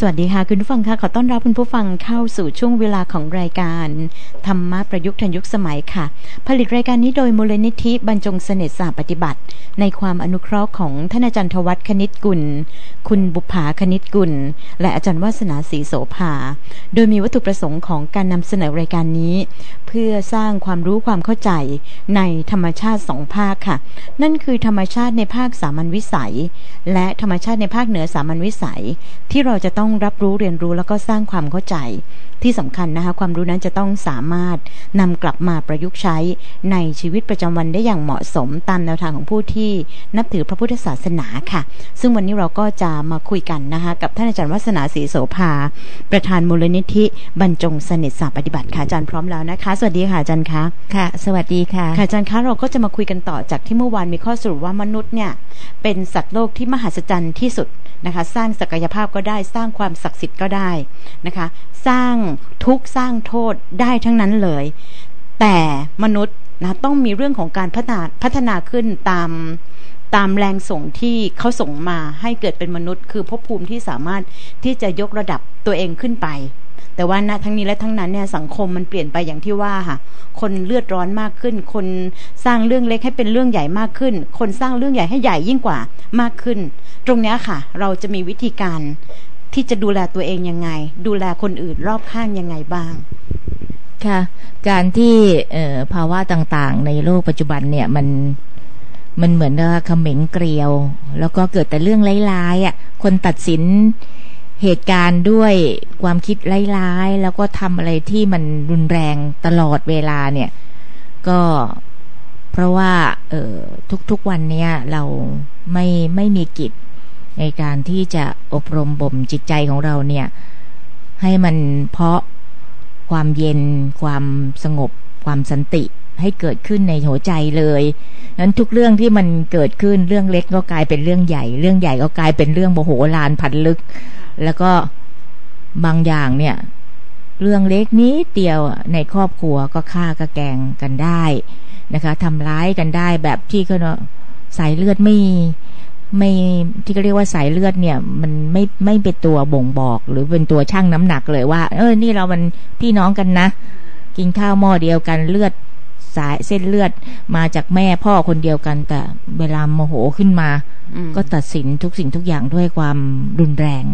สวัสดีค่ะ คุณผู้ฟังค่ะ ขอต้อนรับคุณผู้ฟังเข้าสู่ช่วงเวลาของรายการ ธรรมะประยุกต์ทันยุคสมัยค่ะ ผลิตรายการนี้โดยมูลนิธิบรรจงเสน่ห์ศาปฏิบัติ ในความอนุเคราะห์ของท่านอาจารย์ทวัฒคณิตกุล คุณบุภาคณิตกุล และอาจารย์วาสนาศรีโสภา โดยมีวัตถุประสงค์ของการนำเสนอรายการนี้ เพื่อสร้างความรู้ความเข้าใจในธรรมชาติสองภาคค่ะ นั่นคือธรรมชาติในภาคสามัญวิสัย และธรรมชาติในภาคเหนือสามัญวิสัย ที่เราจะต้องรับรู้เรียนรู้แล้วก็สร้างความเข้าใจ ที่สำคัญนะคะความรู้นั้นจะต้องสามารถนำกลับมาประยุกต์ใช้ในชีวิตประจำวันได้อย่างเหมาะสมตามแนวทางของผู้ที่นับถือพระพุทธศาสนาค่ะ ซึ่งวันนี้เราก็จะมาคุยกันนะคะกับท่านอาจารย์วัฒนาศรีโสภา ประธานมูลนิธิบรรจงสนิทศาสตร์ปฏิบัติค่ะอาจารย์พร้อมแล้วนะคะ สวัสดีค่ะอาจารย์คะค่ะ สวัสดีค่ะค่ะอาจารย์คะเราก็จะมาคุยกันต่อจากที่เมื่อวานมีข้อสรุปว่ามนุษย์เนี่ยเป็นสัตว์โลกที่มหัศจรรย์ที่สุดนะคะ สร้างศักยภาพก็ได้สร้างความศักดิ์สิทธิ์ก็ได้นะคะ สร้างทุกสร้างโทษได้ทั้งนั้นเลย แต่มนุษย์นะต้องมีเรื่องของการพัฒนาพัฒนาขึ้นตามตามแรงส่งที่เขาส่งมาให้เกิดเป็นมนุษย์ คือภพภูมิที่สามารถที่จะยกระดับตัวเองขึ้นไป แต่ว่าณทั้งนี้และทั้งนั้นเนี่ยสังคมมันเปลี่ยนไปอย่างที่ว่าค่ะ คนเลือดร้อนมากขึ้น คนสร้างเรื่องเล็กให้เป็นเรื่องใหญ่มากขึ้น คนสร้างเรื่องใหญ่ให้ใหญ่ยิ่งกว่ามากขึ้น ตรงนี้ค่ะ เราจะมีวิธีการ ที่จะดูแลตัวเองยังไง ดูแลคนอื่นรอบข้างยังไงบ้างค่ะการที่ภาวะต่างๆ ในโลกปัจจุบันเนี่ยมันมันเหมือนกับเขม็งเกลียว แล้วก็เกิดแต่เรื่องร้ายๆอะคนตัดสินเหตุการณ์ด้วยความคิดร้ายๆแล้วก็ทำอะไรที่มันรุนแรงตลอดเวลาเนี่ย ก็เพราะว่าทุกๆวันเนี้ยเราไม่ไม่มีกิจในการที่จะ อบรมบ่มจิตใจของเราเนี่ย ให้มันเพาะความเย็น ความสงบ ความสันติให้เกิดขึ้นในหัวใจเลยนั้นทุกเรื่องที่มันเกิดขึ้นเรื่องเล็กก็กลายเป็นเรื่องใหญ่ เรื่องใหญ่ก็กลายเป็นเรื่องโมโหลานพันลึก แล้วก็บางอย่างเนี่ย เรื่องเล็กนี้เดียวในครอบครัวก็ฆ่ากระแกงกันได้นะคะทำร้ายกันได้แบบที่เขาสายเลือดไม่ ไม่ที่เขาเรียกว่าสายเลือดเนี่ย มันไม่ไม่เป็นตัวบ่งบอก หรือเป็นตัวชั่งน้ำหนักเลยว่า เออนี่เรามันพี่น้องกันนะ กินข้าวหม้อเดียวกันเลือดสายเส้นเลือดมาจากแม่พ่อคนเดียวกัน แต่เวลาโมโหขึ้นมา ก็ตัดสินทุกสิ่งทุกอย่างด้วยความรุนแรง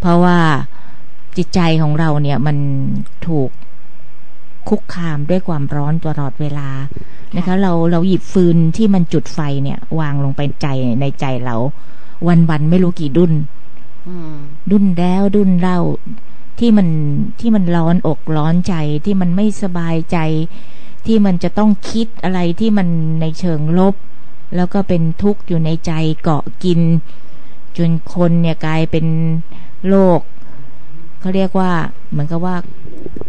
เพราะว่าจิตใจของเราเนี่ยมันถูก คุกคามด้วยความร้อนตลอดเวลานะคะ เราเราหยิบฟืนที่มันจุดไฟเนี่ย วางลงไปใจในใจเรา วันวันไม่รู้กี่ดุนดุนแล้วดุนเล่าที่มันที่มันร้อนอกร้อนใจที่มันไม่สบายใจ ที่มันจะต้องคิดอะไรที่มันในเชิงลบ แล้วก็เป็นทุกข์อยู่ในใจเกาะกิน จนคนเนี่ยกลายเป็นโรคเขาเรียกว่า เหมือนกับว่า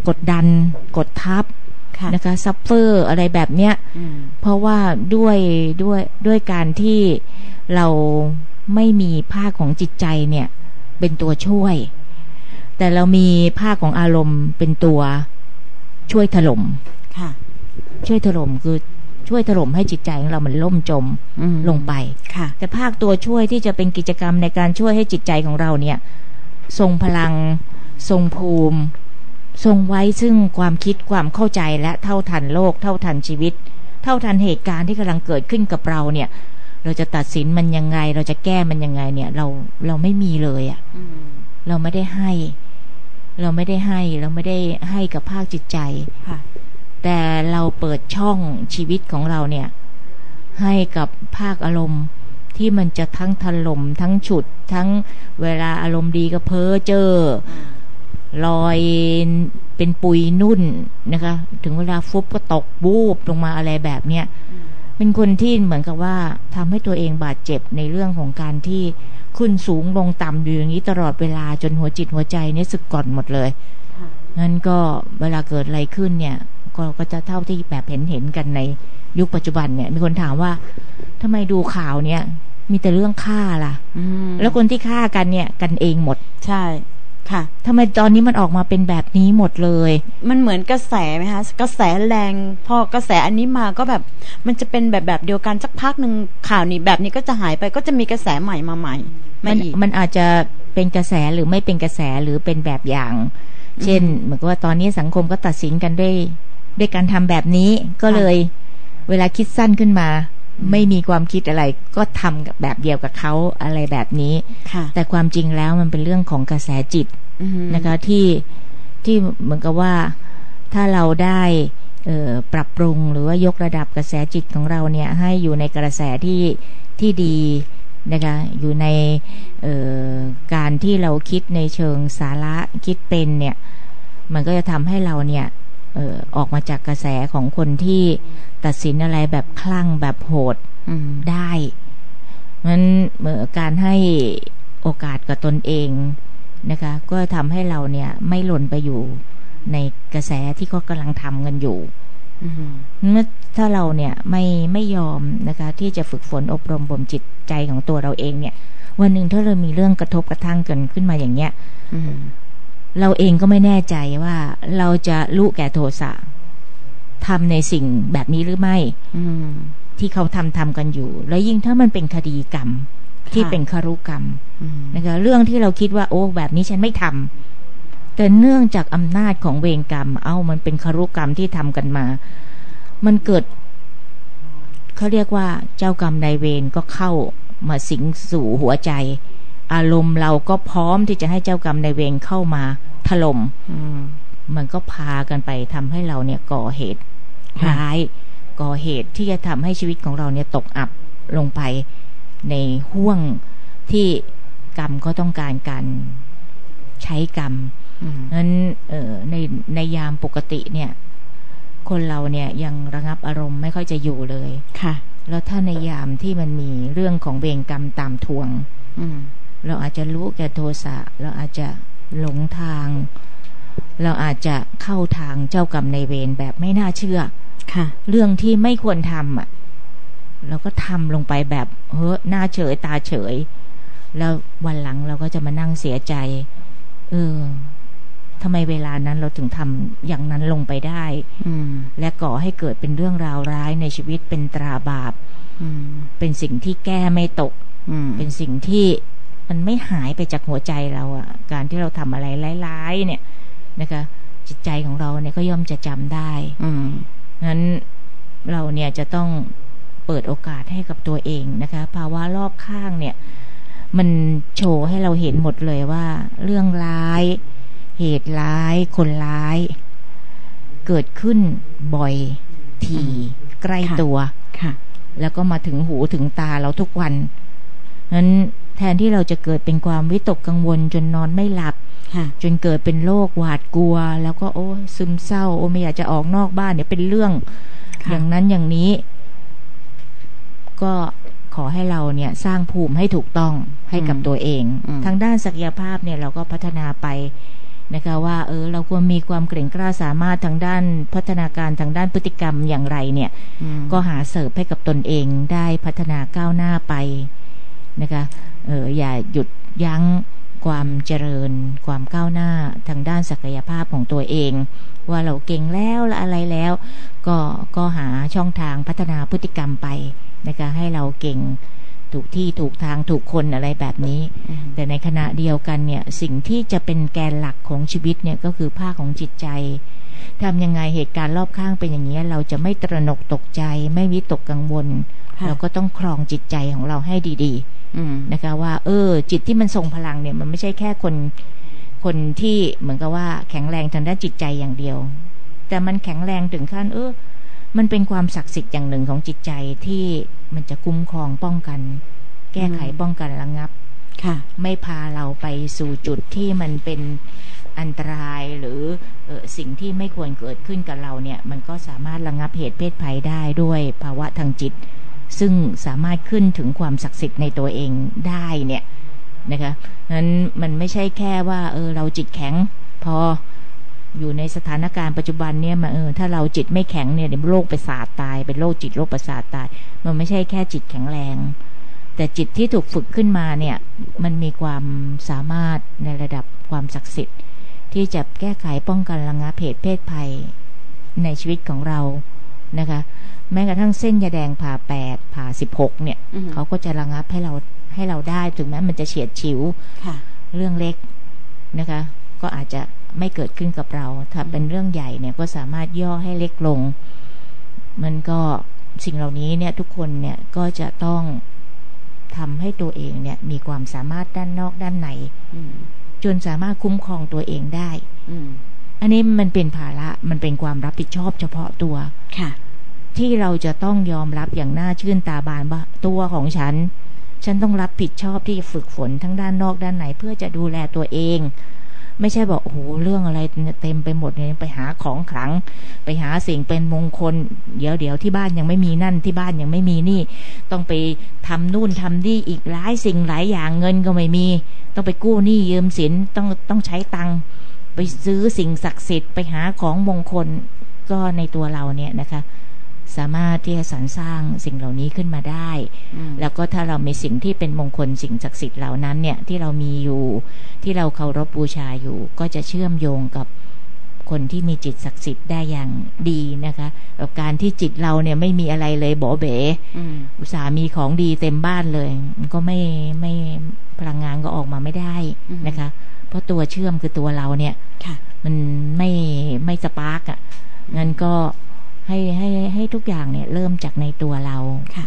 กดดัน กดทับนะคะ suffer อะไรแบบเนี้ยเพราะว่าด้วยด้วยด้วยการที่เราไม่มีภาคของจิตใจเนี่ย เป็นตัวช่วย แต่เรามีภาคของอารมณ์เป็นตัวช่วยถล่มช่วยถล่มคือช่วยถล่มให้จิตใจของเรามันล่มจมลงไปแต่ภาคตัวช่วยที่จะเป็นกิจกรรมในการช่วยให้จิตใจของเราเนี่ย ทรงพลัง ทรงภูมิ ทรงไว้ซึ่งความคิดความเข้าใจและเท่าทันโลก เท่าทันชีวิต เท่าทันเหตุการณ์ที่กำลังเกิดขึ้นกับเราเนี่ย เราจะตัดสินมันยังไง เราจะแก้มันยังไงเนี่ย เราเราไม่มีเลยอะ่ะเราไม่ได้ให้ เราไม่ได้ให้ เราไม่ได้ให้กับภาคจิตใจแต่เราเปิดช่องชีวิตของเราเนี่ย ให้กับภาคอารมณ์ที่มันจะทั้งถล่มทั้งฉุด ทั้งเวลาอารมณ์ดีก็เพ้อเจอ ลอยเป็นปุยนุ่นนะคะ ถึงเวลาฟุบก็ตกบูบลงมาอะไรแบบเนี้ยเป็นคนที่เหมือนกับว่าทำให้ตัวเองบาดเจ็บในเรื่องของการที่ขึ้นสูงลงต่ำอยู่อย่างนี้ตลอดเวลาจนหัวจิตหัวใจเนี่ยสึกก่อนหมดเลยงั้นก็เวลาเกิดอะไรขึ้นเนี่ยก็ก็จะเท่าที่แบบเห็นเห็นกันในยุคปัจจุบันเนี่ย มีคนถามว่าทำไมดูข่าวเนี่ย มีแต่เรื่องฆ่าล่ะแล้วคนที่ฆ่ากันเนี่ย กันเองหมด ใช่ ค่ะทำไมตอนนี้มันออกมาเป็นแบบนี้หมดเลย มันเหมือนกระแสไหมคะกระแสแรงพอกระแสอันนี้มาก็แบบ มันจะเป็นแบบแบบเดียวกันสักพักหนึ่งข่าวนี้แบบนี้ก็จะหายไปก็จะมีกระแสใหม่มาใหม่มันมันอาจจะเป็นกระแสหรือไม่เป็นกระแสหรือเป็นแบบอย่าง เช่นเหมือนกับว่าตอนนี้สังคมก็ตัดสินกันด้วยด้วยการทำแบบนี้ก็เลย เวลาคิดสั้นขึ้นมา ไม่มีความคิดอะไร ก็ทำแบบเดียวกับเขาอะไรแบบนี้ค่ะแต่ความจริงแล้วมันเป็นเรื่องของกระแสจิตอืมนะคะที่ที่เหมือนกับว่าถ้าเราได้เอ่อปรับปรุงหรือว่ายกระดับกระแสจิตของเราเนี่ยให้อยู่ในกระแสที่ที่ดีนะคะอยู่ในเอ่อการที่เราคิดในเชิงสาระคิดเป็นเนี่ย มันก็จะทำให้เราเนี่ยเอ่อออกมาจากกระแสของคนที่ตัดสินอะไรแบบคลั่งแบบโหดอืมได้มันเหมือนการให้โอกาสกับตนเองนะคะ ก็ทำให้เราเนี่ยไม่หล่นไปอยู่ในกระแสที่เขากำลังทำกันอยู่อืมเมื่อถ้าเราเนี่ยไม่ไม่ยอมนะคะ ที่จะฝึกฝนอบรมบ่มจิตใจของตัวเราเองเนี่ย วันหนึ่งถ้าเรามีเรื่องกระทบกระทั่งกันขึ้นมาอย่างเงี้ยอืม เราเองก็ไม่แน่ใจว่าเราจะรู้แก่โทสะทำในสิ่งแบบนี้หรือไม่อืมที่เขาทำทำกันอยู่ แล้วยิ่งถ้ามันเป็นคดีกรรม ที่ค่ะเป็นคารุกรรมอืมนะคะเรื่องที่เราคิดว่า โอ้แบบนี้ฉันไม่ทำแต่เนื่องจากอำนาจของเวรกรรม เอ้ามันเป็นคารุกรรมที่ทำกันมา มันเกิดเขาเรียกว่าเจ้ากรรมนายเวรก็เข้ามาสิงสู่หัวใจ อารมณ์เราก็พร้อมที่จะให้เจ้ากรรมนายเวรเข้ามาถล่มอืมมันก็พากันไปทำให้เราเนี่ยก่อเหตุค่ะร้ายก่อเหตุที่จะทำให้ชีวิตของเราเนี่ยตกอับลงไปในห่วงที่กรรมก็ต้องการการใช้กรรมอืมนั้นเอ่อในในยามปกติเนี่ย คนเราเนี่ยยังระงับอารมณ์ไม่ค่อยจะอยู่เลยค่ะ แล้วถ้าในยามที่มันมีเรื่องของเวรกรรมตามทวงอืม เราอาจจะรู้แก่โทสะเราอาจจะหลงทาง เราอาจจะเข้าทางเจ้ากรรมในายเวรแบบไม่น่าเชื่อ ค่ะ เรื่องที่ไม่ควรทำอะเราก็ทำลงไปแบบเฮ้หน้าเฉยตาเฉย แล้ววันหลังเราก็จะมานั่งเสียใจ เออทำไมเวลานั้นเราถึงทำอย่างนั้นลงไปได้อืมและก่อให้เกิดเป็นเรื่องราวร้ายในชีวิตเป็นตราบาปอืมเป็นสิ่งที่แก้ไม่ตกอืมเป็นสิ่งที่ มันไม่หายไปจากหัวใจเราอะการที่เราทำอะไรร้ายๆเนี่ยนะคะ จิตใจของเราเนี่ยก็ย่อมจะจำได้ อืมนั้นเราเนี่ยจะต้องเปิดโอกาสให้กับตัวเองนะคะ ภาวะรอบข้างเนี่ย มันโชว์ให้เราเห็นหมดเลยว่า เรื่องร้าย เหตุร้าย คนร้าย เกิดขึ้นบ่อย ทีใกล้ค่ะตัวค่ะ แล้วก็มาถึงหูถึงตาเราทุกวันนั้น แทนที่เราจะเกิดเป็นความวิตกกังวลจนนอนไม่หลับค่ะจนเกิดเป็นโรคหวาดกลัว แล้วก็โอ้ซึมเศร้า โอ้ไม่อยากจะออกนอกบ้านเนี่ยเป็นเรื่องค่ะอย่างนั้นอย่างนี้ ก็ขอให้เราเนี่ย สร้างภูมิให้ถูกต้องให้กับอืมตัวเองอืมทางด้านศักยภาพเนี่ย เราก็พัฒนาไปนะคะว่าเออเราควรมีความเก่งกล้าสามารถทางด้านพัฒนาการทางด้านพฤติกรรมอย่างไรเนี่ยอืมก็หาเสิร์ฟให้กับตนเองได้พัฒนาก้าวหน้าไป นะคะเอออย่าหยุดยั้งความเจริญ ความก้าวหน้าทางด้านศักยภาพของตัวเอง ว่าเราเก่งแล้วและอะไรแล้ว ก็ก็หาช่องทางพัฒนาพฤติกรรมไปนะคะให้เราเก่งถูกที่ถูกทางถูกคนอะไรแบบนี้อืมแต่ในขณะเดียวกันเนี่ยสิ่งที่จะเป็นแกนหลักของชีวิตเนี่ยก็คือภาคของจิตใจทำยังไงเหตุการณ์รอบข้างเป็นอย่างนี้ยเราจะไม่ตระหนกตกใจ ไม่วิตกกังวลค่ะเราก็ต้องครองจิตใจของเราให้ดีอืมๆ นะคะ ว่า เออ จิตที่มันทรงพลังเนี่ย มันไม่ใช่แค่คนคนที่เหมือนกับว่าแข็งแรงทางด้านจิตใจอย่างเดียว แต่มันแข็งแรงถึงขั้น เออ มันเป็นความศักดิ์สิทธิ์อย่างหนึ่งของจิตใจที่มันจะคุ้มครองป้องกัน แก้ไขอืมป้องกันระงับ ค่ะ ไม่พาเราไปสู่จุดที่มันเป็นอันตรายหรือเออสิ่งที่ไม่ควรเกิดขึ้นกับเราเนี่ย มันก็สามารถระงับเหตุเพศภัยได้ด้วยภาวะทางจิต ซึ่งสามารถขึ้นถึงความศักดิ์สิทธิ์ในตัวเองได้เนี่ยนะคะนั้นมันไม่ใช่แค่ว่าเออเราจิตแข็งพออยู่ในสถานการณ์ปัจจุบันเนี่ยมาเออถ้าเราจิตไม่แข็งเนี่ยเดี๋ยวโรคประสาทตายเป็นโรคจิตโรคประสาทตาย มันไม่ใช่แค่จิตแข็งแรง แต่จิตที่ถูกฝึกขึ้นมาเนี่ย มันมีความสามารถในระดับความศักดิ์สิทธิ์ ที่จะแก้ไขป้องกันระงับเหตุเพศภัยในชีวิตของเรานะคะ แม้กระทั่งเส้นยาแดงผ่าแปดผ่าสิบหกเนี่ยอืมเขาก็จะระงับให้เราให้เราได้ถึงแม้มันจะเฉียดฉิวค่ะเรื่องเล็กนะคะ ก็อาจจะไม่เกิดขึ้นกับเรา ถ้าเป็นเรื่องใหญ่เนี่ยก็สามารถย่อให้เล็กลง มันก็สิ่งเหล่านี้เนี่ยทุกคนเนี่ยก็จะต้องทำให้ตัวเองเนี่ย มีความสามารถด้านนอกด้านในจนสามารถคุ้มครองตัวเองได้อันนี้มันเป็นภาระมันเป็นความรับผิดชอบเฉพาะตัวค่ะ ที่เราจะต้องยอมรับอย่างน่าชื่นตาบานว่าตัวของฉัน ฉันต้องรับผิดชอบที่จะฝึกฝนทั้งด้านนอกด้านในเพื่อจะดูแลตัวเอง ไม่ใช่บอกโอ้โหเรื่องอะไรเต็มไปหมดเลยไปหาของขลัง ไปหาสิ่งเป็นมงคล เดี๋ยวเดี๋ยวที่บ้านยังไม่มีนั่นที่บ้านยังไม่มีนี่ ต้องไปทำนู่นทำนี่อีกหลายสิ่งหลายอย่างเงินก็ไม่มี ต้องไปกู้หนี้ยืมสินต้องต้องใช้ตังค์ไปซื้อสิ่งศักดิ์สิทธิ์ไปหาของมงคลก็ในตัวเราเนี่ยนะคะ สามารถที่จะสรรสร้างสิ่งเหล่านี้ขึ้นมาได้ แล้วก็ถ้าเรามีสิ่งที่เป็นมงคลสิ่งศักดิ์สิทธิ์เหล่านั้นเนี่ยที่เรามีอยู่ที่เราเคารพบูชาอยู่ ก็จะเชื่อมโยงกับคนที่มีจิตศักดิ์สิทธิ์ได้อย่างดีนะคะกับการที่จิตเราเนี่ยไม่มีอะไรเลยบอเบ๋อุตสามีของดีเต็มบ้านเลย ก็ไม่ไม่พลังงานก็ออกมาไม่ได้นะคะ เพราะตัวเชื่อมคือตัวเราเนี่ยมันไม่ไม่สปาร์กอะงั้นก็ ให้ให้ให้ทุกอย่างเนี่ยเริ่มจากในตัวเรา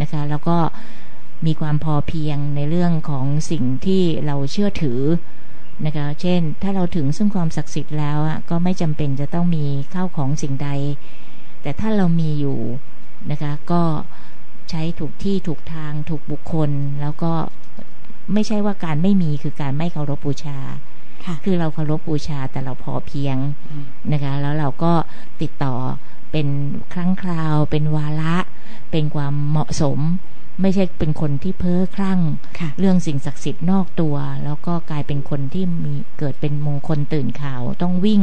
นะคะ แล้วก็มีความพอเพียงในเรื่องของสิ่งที่เราเชื่อถือนะคะ เช่น ถ้าเราถึงซึ่งความศักดิ์สิทธิ์แล้วอะก็ไม่จำเป็นจะต้องมีข้าวของสิ่งใด แต่ถ้าเรามีอยู่นะคะ ก็ใช้ถูกที่ถูกทางถูกบุคคล แล้วก็ไม่ใช่ว่าการไม่มีคือการไม่เคารพบูชาคือเราเคารพบูชาแต่เราพอเพียงนะคะ แล้วเราก็ติดต่อ เป็นครั้งคราว เป็นวาระ เป็นความเหมาะสม ไม่ใช่เป็นคนที่เพ้อคลั่ง เรื่องสิ่งศักดิ์สิทธิ์นอกตัว แล้วก็กลายเป็นคนที่มีเกิดเป็นมงคลตื่นข่าว ต้องวิ่ง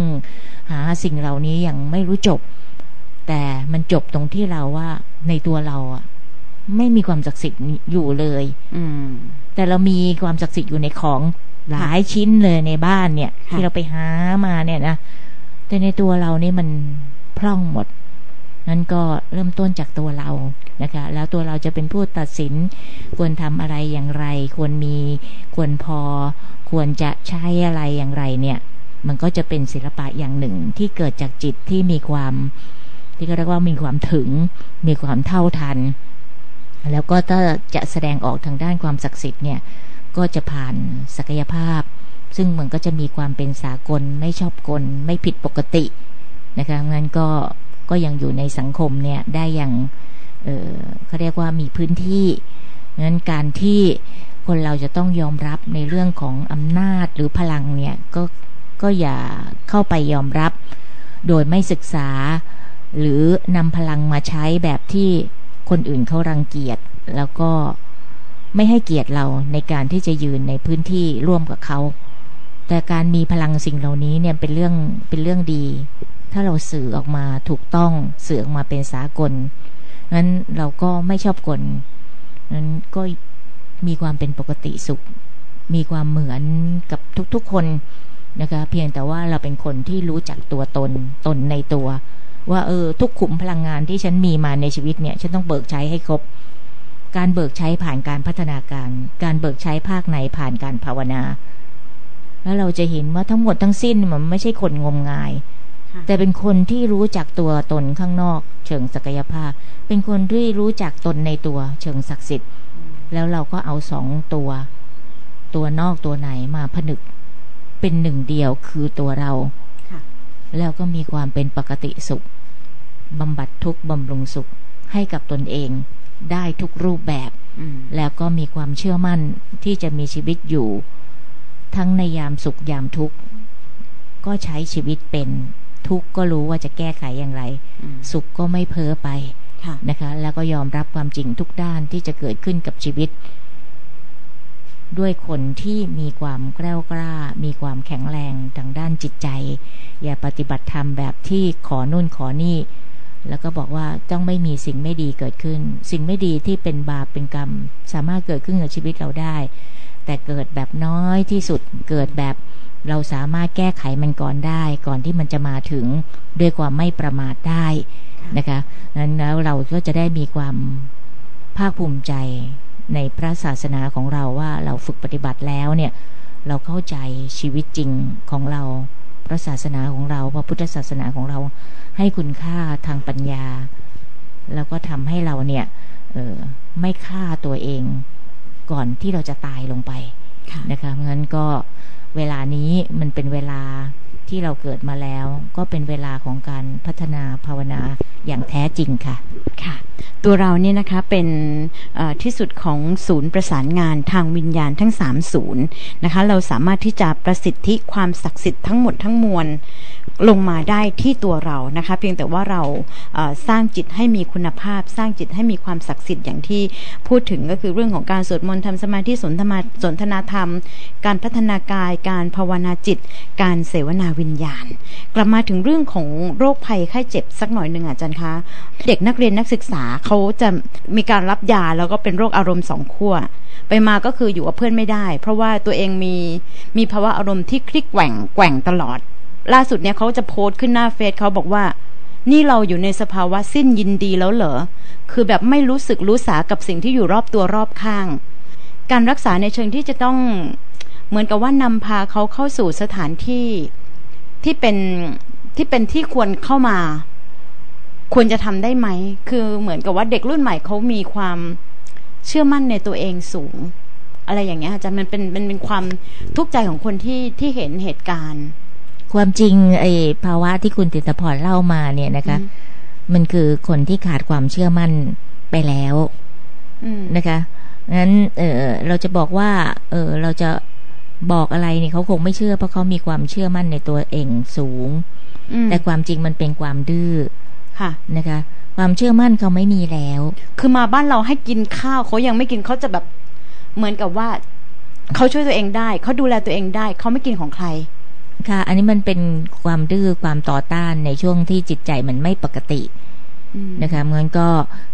หาสิ่งเหล่านี้อย่างไม่รู้จบ แต่มันจบตรงที่เราว่าในตัวเราอะไม่มีความศักดิ์สิทธิ์อยู่เลย อืแต่เรามีความศักดิ์สิทธิ์อยู่ในของหลายชิ้นเลยในบ้านเนี่ย ที่เราไปหามาเนี่ยนะแต่ในตัวเรานี่มันพร่องหมด นั้นก็เริ่มต้นจากตัวเรานะคะ แล้วตัวเราจะเป็นผู้ตัดสิน ควรทำอะไรอย่างไร ควรมีควรพอ ควรจะใช้อะไรอย่างไรเนี่ย มันก็จะเป็นศิลปะอย่างหนึ่งที่เกิดจากจิตที่มีความที่เรียกว่ามีความถึง มีความเท่าทัน แล้วก็ถ้าจะแสดงออกทางด้านความศักดิ์สิทธิ์เนี่ย ก็จะผ่านศักยภาพ ซึ่งมันก็จะมีความเป็นสากล ไม่ชอบกล ไม่ผิดปกตินะคะงั้นก็ ก็ยังอยู่ในสังคมเนี่ยได้อย่างเเขาเรียกว่ามีพื้นที่งั้นการที่คนเราจะต้องยอมรับในเรื่องของอำนาจหรือพลังเนี่ยก็ก็อย่าเข้าไปยอมรับ โดยไม่ศึกษา หรือนำพลังมาใช้แบบที่คนอื่นเขารังเกียจแล้วก็ไม่ให้เกียรติเราในการที่จะยืนในพื้นที่ร่วมกับเขา แต่การมีพลังสิ่งเหล่านี้เนี่ยเป็นเรื่องเป็นเรื่องดี ถ้าเราสื่อออกมาถูกต้องสื่อออกมาเป็นสากลงั้นเราก็ไม่ชอบกลนั้นก็มีความเป็นปกติสุข มีความเหมือนกับทุกๆคนนะคะเพียงแต่ว่าเราเป็นคนที่รู้จักตัวตนตนในตัว ว่าเออทุกขุมพลังงานที่ฉันมีมาในชีวิตเนี่ย ฉันต้องเบิกใช้ให้ครบ การเบิกใช้ผ่านการพัฒนาการ การเบิกใช้ภาคในผ่านการภาวนา แล้วเราจะเห็นว่าทั้งหมดทั้งสิ้นมันไม่ใช่คนงมงาย แต่เป็นคนที่รู้จักตัวตนข้างนอก เชิงศักยภาพ เป็นคนที่รู้จักตนในตัวเชิงศักดิ์สิทธิ์ แล้วเราก็เอาสองตัว ตัวนอกตัวไหนมาผนึก เป็นหนึ่งเดียวคือตัวเราแล้วก็มีความเป็นปกติสุขบำบัดทุกบำรุงสุขให้กับตนเองได้ทุกรูปแบบแล้วก็มีความเชื่อมั่นที่จะมีชีวิตอยู่ ทั้งในยามสุขยามทุกข์ ก็ใช้ชีวิตเป็น ทุกข์ก็รู้ว่าจะแก้ไขอย่างไร สุขก็ไม่เพ้อไปนะคะ แล้วก็ยอมรับความจริงทุกด้านที่จะเกิดขึ้นกับชีวิต ด้วยคนที่มีความกล้ากล้า มีความแข็งแรงทางด้านจิตใจ อย่าปฏิบัติธรรมแบบที่ขอนุ่นขอนี่ แล้วก็บอกว่าต้องไม่มีสิ่งไม่ดีเกิดขึ้น สิ่งไม่ดีที่เป็นบาปเป็นกรรม สามารถเกิดขึ้นกับชีวิตเราได้ แต่เกิดแบบน้อยที่สุดเกิดแบบ เราสามารถแก้ไขมันก่อนได้ ก่อนที่มันจะมาถึงด้วยความไม่ประมาทได้นะคะนั้นแล้วเราก็จะได้มีความภาคภูมิใจในพระศาสนาของเราว่าเราฝึกปฏิบัติแล้วเนี่ย เราเข้าใจชีวิตจริงของเรา พระศาสนาของเราพระพุทธศาสนาของเราให้คุณค่าทางปัญญา แล้วก็ทำให้เราเนี่ยไม่ฆ่าตัวเอง ก่อนที่เราจะตายลงไปนะคะงั้นก็ เวลานี้มันเป็นเวลาที่เราเกิดมาแล้ว ก็เป็นเวลาของการพัฒนาภาวนาอย่างแท้จริงค่ะ ค่ะ ตัวเราเนี่ยนะคะเป็นที่สุดของศูนย์ประสานงานทางวิญญาณทั้ง3ศูนย์นะคะ เราสามารถที่จะประสิทธิความศักดิ์สิทธิ์ทั้งหมดทั้งมวล ลงมาได้ที่ตัวเรานะคะ เพียงแต่ว่าเราสร้างจิตให้มีคุณภาพ สร้างจิตให้มีความศักดิ์สิทธิ์อย่างที่พูดถึงก็คือเรื่องของการสวดมนต์ทำสมาธิสนทนาสนทนาธรรม การพัฒนากาย การภาวนาจิต การเสวนาวิญญาณ กลับมาถึงเรื่องของโรคภัยไข้เจ็บสักหน่อยหนึ่งอาจารย์คะเด็กนักเรียนนักศึกษาเขาจะมีการรับยาแล้วก็เป็นโรคอารมณ์สองขั้วไปมาก็คืออยู่กับเพื่อนไม่ได้ เพราะว่าตัวเองมีมีภาวะอารมณ์ที่คลิกแกว่งแกว่งตลอด ล่าสุดเนี่ยเขาจะโพสต์ขึ้นหน้าเฟซเขาบอกว่า นี่เราอยู่ในสภาวะสิ้นยินดีแล้วเหรอ คือแบบไม่รู้สึกรู้สากับสิ่งที่อยู่รอบตัวรอบข้าง การรักษาในเชิงที่จะต้องเหมือนกับว่านำพาเขาเข้าสู่สถานที่ที่เป็นที่เป็นที่ควรเข้ามา ควรจะทำได้ไหม คือเหมือนกับว่าเด็กรุ่นใหม่เขามีความเชื่อมั่นในตัวเองสูง อะไรอย่างเงี้ยอาจารย์มันเป็นมันเป็นความทุกข์ใจของคนที่ที่เห็นเหตุการณ์ ความจริงไอ้ภาวะที่คุณติตพรเล่ามาเนี่ยนะคะ มันคือคนที่ขาดความเชื่อมั่นไปแล้วนะคะงั้นเออเราจะบอกว่า เออเราจะบอกอะไรเนี่ยเขาคงไม่เชื่อเพราะเขามีความเชื่อมั่นในตัวเองสูง แต่ความจริงมันเป็นความดื้อค่ะนะคะ ความเชื่อมั่นเขาไม่มีแล้ว คือมาบ้านเราให้กินข้าวเขายังไม่กินเขาจะแบบเหมือนกับว่าเขาช่วยตัวเองได้เขาดูแลตัวเองได้เขาไม่กินของใคร ค่ะ อันนี้มันเป็นความดื้อความต่อต้านในช่วงที่จิตใจมันไม่ปกตินะคะเมือนก็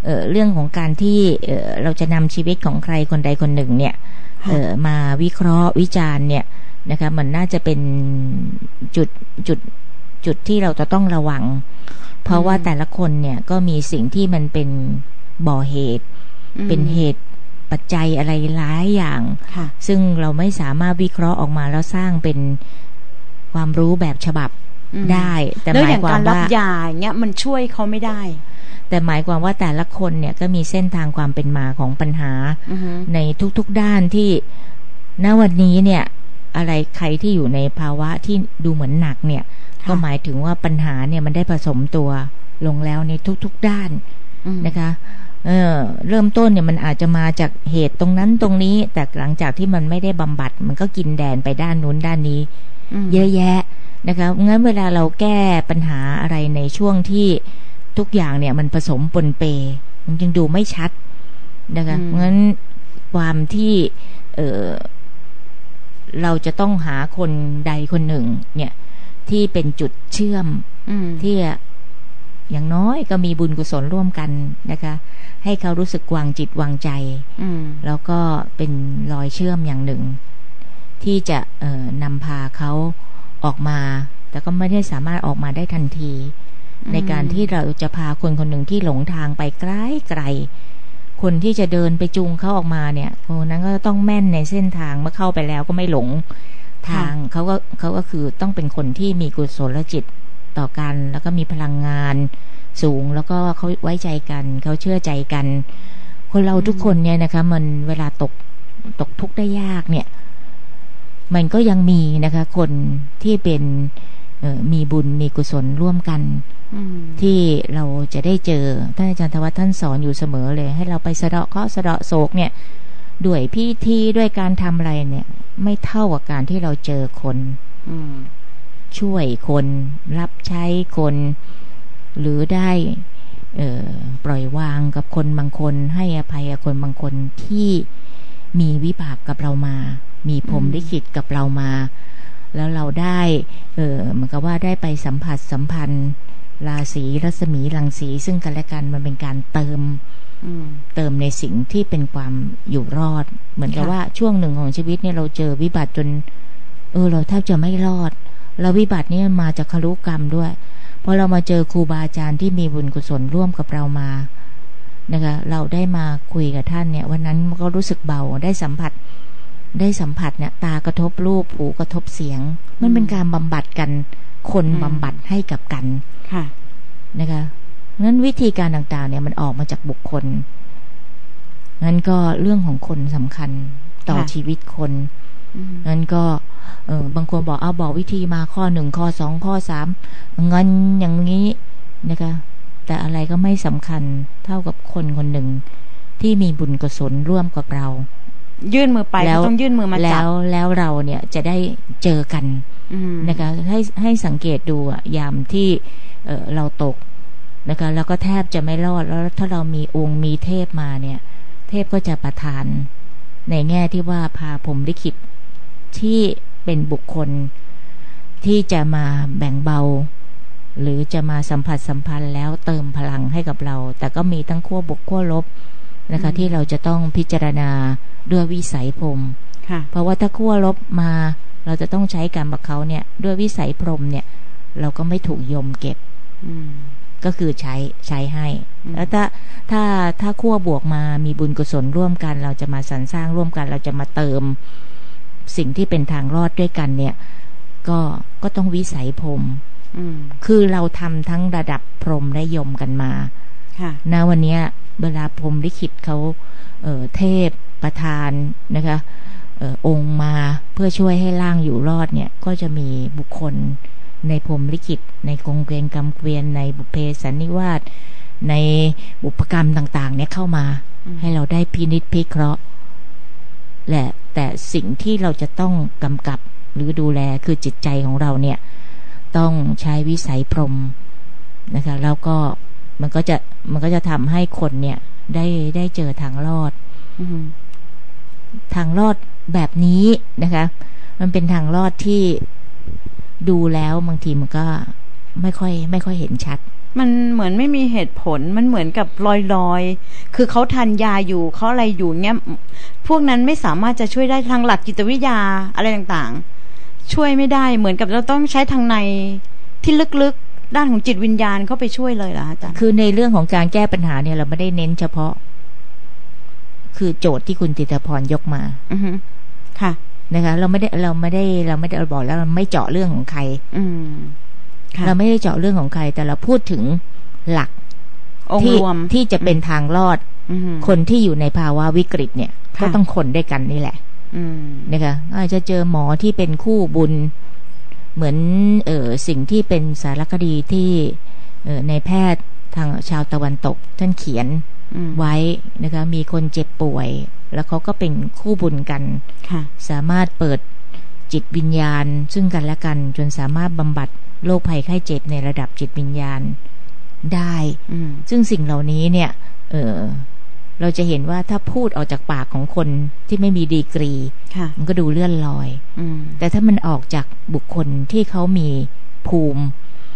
เเรื่องของการที่เเราจะนำชีวิตของใครคนใดคนหนึ่งเนี่ยมาวิเคราะห์วิจารณ์เนี่ยนะคะมันน่าจะเป็นจุดจุดจุดที่เราจะต้องระวัง เพราะว่าแต่ละคนเนี่ยก็มีสิ่งที่มันเป็นบ่อเหตุ เป็นเหตุปัจจัยอะไรหลายอย่าง ซึ่งเราไม่สามารถวิเคราะห์ออกมาแล้วสร้างเป็น ความรู้แบบฉบับได้ แต่หมายความว่ารับยาอย่างเงี้ยมันช่วยเขาไม่ได้ แต่หมายความว่าแต่ละคนเนี่ยก็มีเส้นทางความเป็นมาของปัญหาในทุกๆด้านที่ณวันนี้เนี่ย อะไรใครที่อยู่ในภาวะที่ดูเหมือนหนักเนี่ย ก็หมายถึงว่าปัญหาเนี่ยมันได้ผสมตัวลงแล้วในทุกๆด้านนะคะเออเริ่มต้นเนี่ยมันอาจจะมาจากเหตุตรงนั้นตรงนี้ แต่หลังจากที่มันไม่ได้บำบัด มันก็กินแดนไปด้านนู้นด้านนี้ เยอะแยะนะคะงั้นเวลาเราแก้ปัญหาอะไรในช่วงที่ทุกอย่างเนี่ยมันผสมปนเป มันจึงดูไม่ชัดนะคะงั้นความที่เออเราจะต้องหาคนใดคนหนึ่ง เนี่ย ที่เป็นจุดเชื่อมที่อย่างน้อยก็มีบุญกุศลร่วมกันนะคะ ให้เขารู้สึกวางจิตวางใจแล้วก็เป็นรอยเชื่อมอย่างหนึ่ง ที่จะนำพาเขาออกมา แต่ก็ไม่ได้สามารถออกมาได้ทันที ในการที่เราจะพาคนคนหนึ่งที่หลงทางไปไกลไกลคนที่จะเดินไปจูงเขาออกมาเนี่ยคนนั้นก็ต้องแม่นในเส้นทางเมื่อเข้าไปแล้วก็ไม่หลงทางเขาก็เขาก็คือต้องเป็นคนที่มีกุศลจิตต่อกัน แล้วก็มีพลังงานสูงแล้วก็เขาไว้ใจกัน เขาเชื่อใจกัน คนเราทุกคนเนี่ยนะคะ มันเวลาตกตกทุกข์ได้ยากเนี่ย มันก็ยังมีนะคะ คนที่เป็นมีบุญมีกุศลร่วมกันที่เราจะได้เจอท่านอาจารย์ธวัฒน์ท่านสอนอยู่เสมอเลย ให้เราไปสะเดาะเคาะสะเดาะโศกเนี่ย ด้วยพิธีด้วยการทำอะไรเนี่ย ไม่เท่ากับการที่เราเจอคนช่วยคนรับใช้คน หรือได้ปล่อยวางกับคนบางคน ให้อภัยกับคนบางคนที่ มีวิบากกับเรามา มีผมได้ขิดกับเรามา แล้วเราได้ เออเหมือนกับว่าได้ไปสัมผัสสัมพันธ์ ราศีรัศมีรังสี ซึ่งกันและกันมันเป็นการเติมเติมในสิ่งที่เป็นความอยู่รอด เหมือนกับว่าช่วงหนึ่งของชีวิตเนี่ยเราเจอวิบัติจน เออ เราแทบจะไม่รอด แล้ววิบัตินี้มาจากคารุกรรมด้วยพอเรามาเจอครูบาอาจารย์ที่มีบุญกุศลร่วมกับเรามา นะคะเราได้มาคุยกับท่านเนี่ยวันนั้นก็รู้สึกเบาได้สัมผัส ได้สัมผัสเนี่ย ตากระทบรูปหูกระทบเสียง มันเป็นการบำบัดกัน คนบำบัดให้กับกันค่ะนะคะนั้นวิธีการต่างๆ เนี่ยมันออกมาจากบุคคลนั้นก็เรื่องของคนสำคัญต่อค่ะชีวิตคนอืมนั้นก็เออบางคนบอกเอาบอกวิธีมาข้อหนึ่งข้อสองข้อสามงั้นอย่างนี้นะคะ แต่อะไรก็ไม่สำคัญเท่ากับคนคนหนึ่ง ที่มีบุญกุศลร่วมกับเรา ยื่นมือไปแล้วก็ต้องยื่นมือมาแล้จับวแล้วเราเนี่ยจะได้เจอกันอืมนะคะให้ให้สังเกตดูอะยามที่เอ่อเราตกนะคะแล้วก็แทบจะไม่รอดแล้วถ้าเรามีองค์มีเทพมาเนี่ย เทพก็จะประทาน ในแง่ที่ว่าพาผมลิขิตที่เป็นบุคคลที่จะมาแบ่งเบา หรือจะมาสัมผัสสัมพันธ์แล้วเติมพลังให้กับเรา แต่ก็มีทั้งขั้วบวกขั้วลบนะคะ ที่เราจะต้องพิจารณาด้วยวิสัยพรหมค่ะเพราะว่าถ้าขั้วลบมา เราจะต้องใช้การบักเขาเนี่ย ด้วยวิสัยพรหมเนี่ย เราก็ไม่ถูกยมเก็บอืมก็คือใช้ใช้ให้อืมแล้วถ้าถ้าถ้าขั้วบวกมามีบุญกุศลร่วมกัน เราจะมาสรรสร้างร่วมกัน เราจะมาเติมสิ่งที่เป็นทางรอดด้วยกันเนี่ย ก็ก็ต้องวิสัยพรหมอืม คือเราทำทั้งระดับพรหมและยมกันมาค่ะนะวันเนี้ยเวลาพรหมลิขิตเขาเอ่อเทพประธานนะคะเอ่อองค์มาเพื่อช่วยให้ร่างอยู่รอดเนี่ย ก็จะมีบุคคลในพรหมลิขิต ในกงเกวียนกรรมเกวียนในบุพเพสันนิวาสในบุพกรรมต่าง ๆ เนี่ยเข้ามาอืมให้เราได้พินิจพิเคราะห์แหละแต่สิ่งที่เราจะต้องกำกับหรือดูแลคือจิตใจของเราเนี่ย ต้องใช้วิสัยพรหมนะคะแล้วก็มันก็จะมันก็จะทำให้คนเนี่ยได้ได้เจอทางรอดอืมทางรอดแบบนี้นะคะ มันเป็นทางรอดที่ดูแล้วบางทีมันก็ไม่ค่อย ไม่ค่อยเห็นชัด มันเหมือนไม่มีเหตุผลมันเหมือนกับลอยลอยๆคือเขาทานยาอยู่เขาอะไรอยู่เงี้ยพวกนั้นไม่สามารถจะช่วยได้ทางหลักจิตวิทยาอะไรต่างๆ ช่วยไม่ได้เหมือนกับเราต้องใช้ทางในที่ลึกๆด้านของจิตวิญญาณเข้าไปช่วยเลยเหรออาจารย์คือในเรื่องของการแก้ปัญหาเนี่ยเราไม่ได้เน้นเฉพาะ คือโจทย์ที่คุณติตพรยกมา อือฮึค่ะ นะคะ เราไม่ได้เราไม่ได้เราไม่ได้เราบอกแล้วเราไม่เจาะเรื่องของใคร อืมค่ะเราไม่ได้เจาะเรื่องของใคร แต่เราพูดถึงหลักองค์ที่รวมที่จะเป็นทางรอดอืมคนที่อยู่ในภาวะวิกฤตเนี่ยค่ะก็ต้องคนด้วยกันนี่แหละอืม นะคะอาจจะเจอหมอที่เป็นคู่บุญ เหมือนเออสิ่งที่เป็นสารคดีที่เออในแพทย์ทางชาวตะวันตก ท่านเขียนอืมไว้นะคะมีคนเจ็บป่วย แล้วเขาก็เป็นคู่บุญกันค่ะสามารถเปิดจิตวิญญาณ ซึ่งกันและกันจนสามารถบำบัดโรคภัยไข้เจ็บในระดับจิตวิญญาณได้อืมซึ่งสิ่งเหล่านี้เนี่ย เออ เราจะเห็นว่าถ้าพูดออกจากปากของคนที่ไม่มีดีกรีค่ะมันก็ดูเลื่อนลอยอืมแต่ถ้ามันออกจากบุคคลที่เขามีภูมิ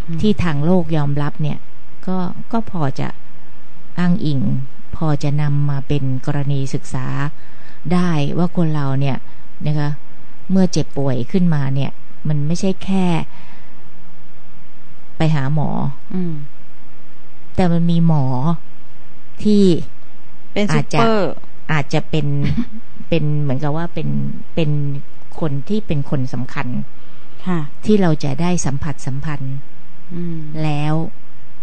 อืมที่ทางโลกยอมรับเนี่ย ก็ก็พอจะอ้างอิง พอจะนำมาเป็นกรณีศึกษาได้ว่าคนเราเนี่ยนะคะ เมื่อเจ็บป่วยขึ้นมาเนี่ย มันไม่ใช่แค่ ไปหาหมอ อืมแต่มันมีหมอที่ เป็นอาซุจปจะเปอร์อาจจะเป็นเป็นเหมือนกับว่าเป็นเป็นคนที่เป็นคนสำคัญค่ะที่เราจะได้สัมผัสสัมพันธ์อืมแล้ว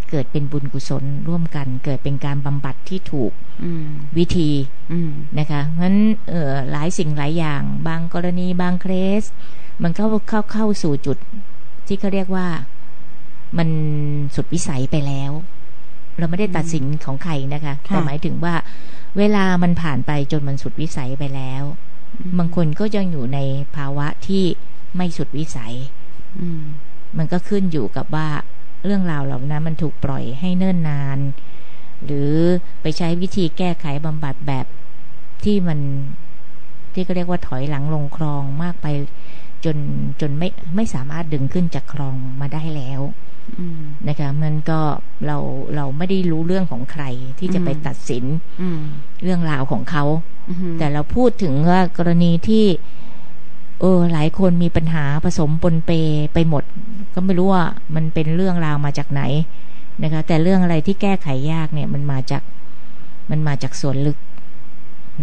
เกิดเป็นบุญกุศลร่วมกัน เกิดเป็นการบำบัดที่ถูกอืมวิธีอืมนะคะเพราะฉะนั้นเอ่อหลายสิ่งหลายอย่าง บางกรณีบางเคส มันก็เข้าเข้าสู่จุดที่เขาเรียกว่ามันสุดวิสัยไปแล้ว เราไม่ได้ตัดสินของใครนะคะค่ะแต่หมายถึงว่า เวลามันผ่านไปจนมันสุดวิสัยไปแล้ว บางคนก็ยังอยู่ในภาวะที่ไม่สุดวิสัยอืมมันก็ขึ้นอยู่กับว่าเรื่องราวเหล่านั้นมันถูกปล่อยให้เนิ่นนาน หรือไปใช้วิธีแก้ไขบำบัดแบบที่มันที่ก็เรียกว่าถอยหลังลงคลองมากไป จนจนไม่ไม่สามารถดึงขึ้นจากคลองมาได้แล้วอืมนะคะมันก็เราเราไม่ได้รู้เรื่องของใครที่จะไปอืมตัดสินอืมเรื่องราวของเขาอืมแต่เราพูดถึงว่ากรณีที่ เออหลายคนมีปัญหาผสมปนเปไปหมด ก็ไม่รู้ว่ามันเป็นเรื่องราวมาจากไหนนะคะ แต่เรื่องอะไรที่แก้ไขยากเนี่ย มันมาจาก มันมาจากส่วนลึก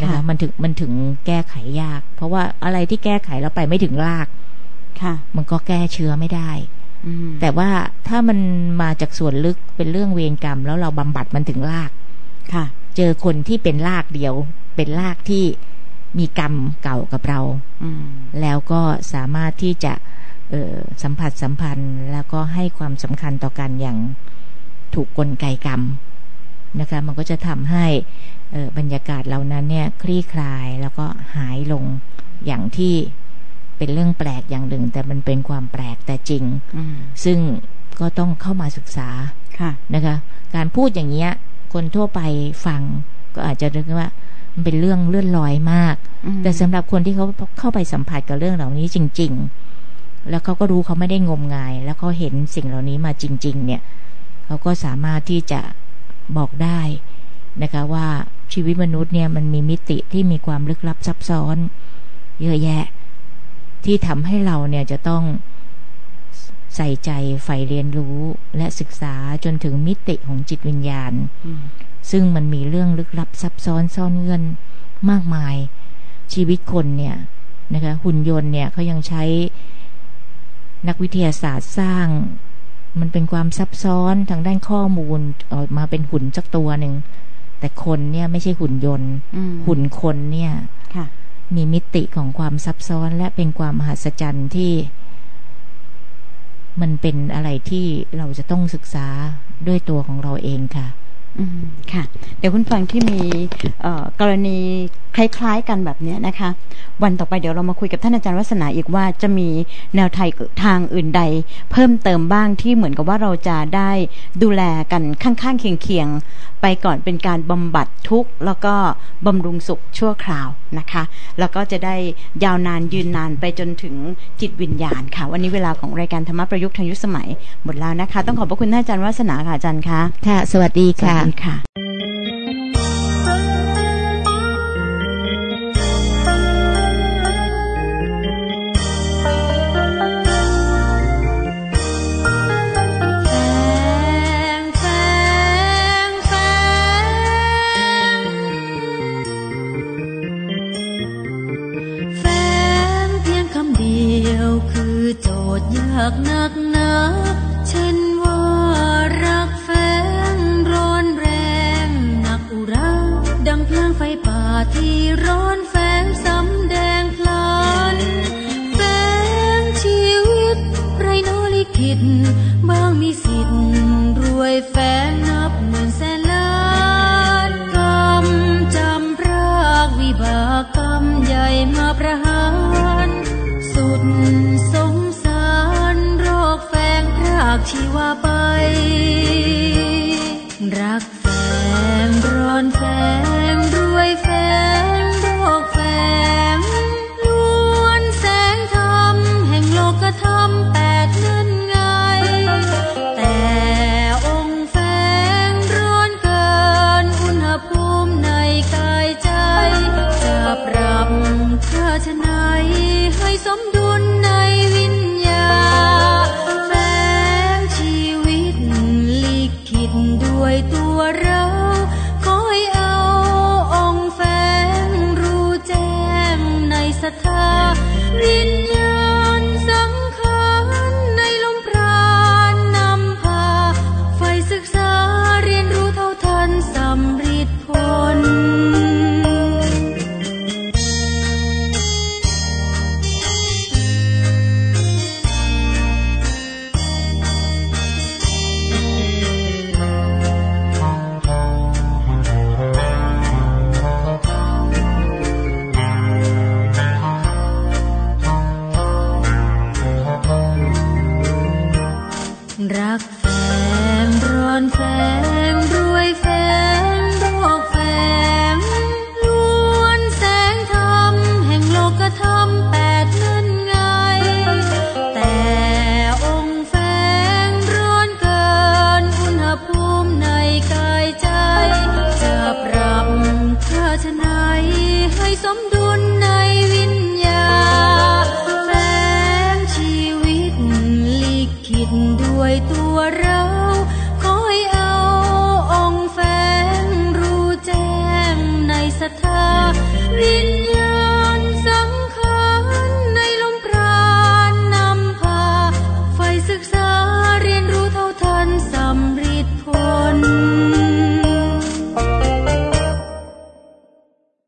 นะคะค่ะมันถึงมันถึงแก้ไขยาก เพราะว่าอะไรที่แก้ไขแล้วไปไม่ถึงรากค่ะ มันก็แก้เชื้อไม่ได้อืมแต่ว่าถ้ามันมาจากส่วนลึกเป็นเรื่องเวรกรรม แล้วเราบำบัดมันถึงรากค่ะ เจอคนที่เป็นรากเดียว เป็นรากที่มีกรรมเก่ากับเราอืมแล้วก็สามารถที่จะเอ่อสัมผัสสัมพันธ์ แล้วก็ให้ความสำคัญต่อกันอย่างถูกกลไกกรรม นะคะ มันก็จะทำให้เอ่อบรรยากาศเหล่านั้นเนี่ยคลี่คลายแล้วก็หายลงอย่างที่เป็นเรื่องแปลกอย่างหนึ่ง แต่มันเป็นความแปลกแต่จริงอืมซึ่งก็ต้องเข้ามาศึกษาค่ะนะคะ การพูดอย่างเงี้ย คนทั่วไปฟังก็อาจจะนึกว่ามันเป็นเรื่องเลื่อนลอยมากอืมแต่สำหรับคนที่เขาเข้าไปสัมผัสกับเรื่องเหล่านี้จริง ๆ แล้วเขาก็รู้เขาไม่ได้งมงาย แล้วเขาเห็นสิ่งเหล่านี้มาจริง ๆ เนี่ยเขาก็สามารถที่จะ บอกได้นะคะว่าชีวิตมนุษย์เนี่ยมันมีมิติที่มีความลึกลับซับซ้อน เยอะแยะ ที่ทำให้เราเนี่ยจะต้องใส่ใจใฝ่เรียนรู้และศึกษาจนถึงมิติของจิตวิญญาณอืมซึ่งมันมีเรื่องลึกลับซับซ้อนซ่อนเงื่อนมากมาย ชีวิตคนเนี่ยนะคะหุ่นยนต์เนี่ยเขายังใช้นักวิทยาศาสตร์สร้าง มันเป็นความซับซ้อนทางด้านข้อมูลออกมาเป็นหุ่นสักตัวหนึ่ง แต่คนเนี่ยไม่ใช่หุ่นยนต์อืมหุ่นคนเนี่ยค่ะมีมิติของความซับซ้อนและเป็นความมหัศจรรย์ที่ มันเป็นอะไรที่เราจะต้องศึกษาด้วยตัวของเราเองค่ะ อืมค่ะ เดี๋ยวคุณฟังที่มีกรณีคล้ายๆกันแบบเนี้ยนะคะ วันต่อไปเดี๋ยวเรามาคุยกับท่านอาจารย์วัฒนาอีกว่าจะมีแนวไทยทางอื่นใด เพิ่มเติมบ้างที่เหมือนกับว่าเราจะได้ดูแลกันข้างๆเคียงๆ ไปก่อนเป็นการบำบัดทุกข์แล้วก็บำรุงสุขชั่วคราวนะคะ แล้วก็จะได้ยาวนานยืนนานไปจนถึงจิตวิญญาณค่ะ วันนี้เวลาของรายการธรรมะประยุกต์ทางยุคสมัยหมดแล้วนะคะ ต้องขอบพระคุณท่านอาจารย์วัฒนาค่ะอาจารย์คะค่ะ สวัสดีสวัค่ะสดีค่ะ รัก